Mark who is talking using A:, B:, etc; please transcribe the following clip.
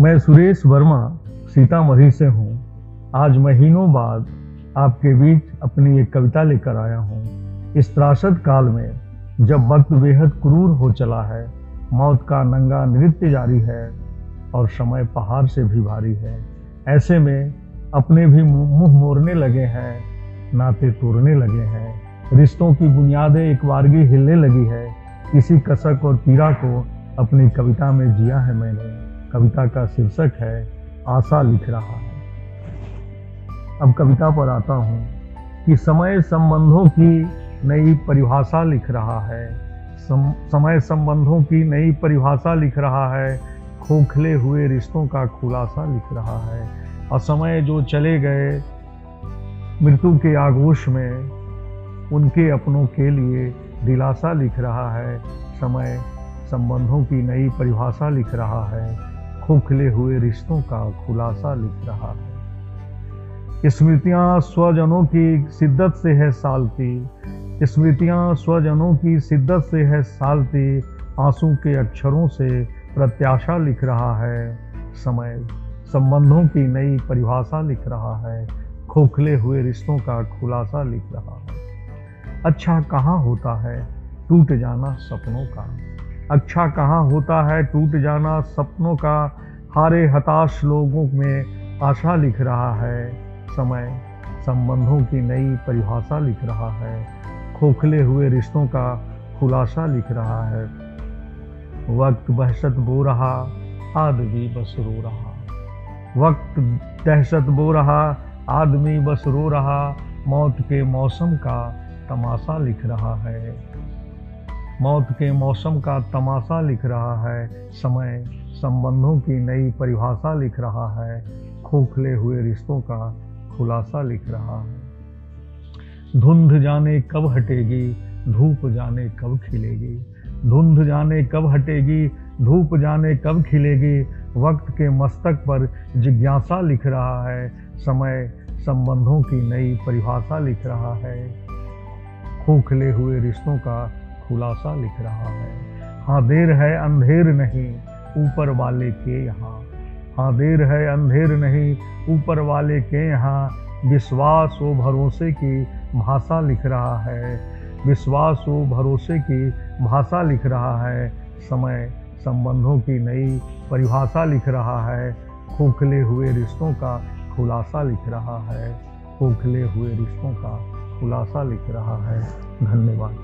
A: मैं सुरेश वर्मा, सीतामढ़ी से हूँ। आज महीनों बाद आपके बीच अपनी एक कविता लेकर आया हूँ। इस त्रासद काल में जब वक्त बेहद क्रूर हो चला है, मौत का नंगा नृत्य जारी है और समय पहाड़ से भी भारी है। ऐसे में अपने भी मुँह मोड़ने लगे हैं, नाते तोड़ने लगे हैं। रिश्तों की बुनियादें एक बारगी हिलने लगी है। किसी कसक और पीड़ा को अपनी कविता में जिया है मैंने। कविता का शीर्षक है आशा लिख रहा है। अब कविता पर आता हूँ कि समय संबंधों की नई परिभाषा लिख रहा है। सम, समय संबंधों की नई परिभाषा लिख रहा है। खोखले हुए रिश्तों का खुलासा लिख रहा है। और समय जो चले गए मृत्यु के आगोश में उनके अपनों के लिए दिलासा लिख रहा है। समय संबंधों की नई परिभाषा लिख रहा है। खोखले हुए रिश्तों का खुलासा लिख रहा है। स्मृतियाँ स्वजनों की शिद्दत से है सालती। स्मृतियाँ स्वजनों की शिद्दत से है सालती। आँसू के अक्षरों से प्रत्याशा लिख रहा है। समय, संबंधों की नई परिभाषा लिख रहा है। खोखले हुए रिश्तों का खुलासा लिख रहा है। अच्छा कहाँ होता है? टूट जाना सपनों का। अच्छा कहाँ होता है, टूट जाना सपनों का हारे हताश लोगों में आशा लिख रहा है, समय संबंधों की नई परिभाषा लिख रहा है, खोखले हुए रिश्तों का खुलासा लिख रहा है। वक्त बहशत बो रहा, आदमी बस रो रहा। वक्त दहशत बो रहा, आदमी बस रो रहा, मौत के मौसम का तमाशा लिख रहा है। मौत के मौसम का तमाशा लिख रहा है, समय, संबंधों की नई परिभाषा लिख रहा है, खोखले हुए रिश्तों का खुलासा लिख रहा है। धुंध जाने कब हटेगी, धूप जाने कब खिलेगी? धुंध जाने कब हटेगी, धूप जाने कब खिलेगी? वक्त के मस्तक पर जिज्ञासा लिख रहा है, समय, संबंधों की नई परिभाषा लिख रहा है। खोखले हुए रिश्तों का खुलासा लिख रहा है। हाँ देर है, अंधेर नहीं, ऊपर वाले के यहाँ। हाँ देर है, अंधेर नहीं, ऊपर वाले के यहाँ। विश्वास व भरोसे की भाषा लिख रहा है। विश्वास व भरोसे की भाषा लिख रहा है। समय, संबंधों की नई परिभाषा लिख रहा है। खोखले हुए रिश्तों का खुलासा लिख रहा है। खोखले हुए रिश्तों का खुलासा लिख रहा है। धन्यवाद।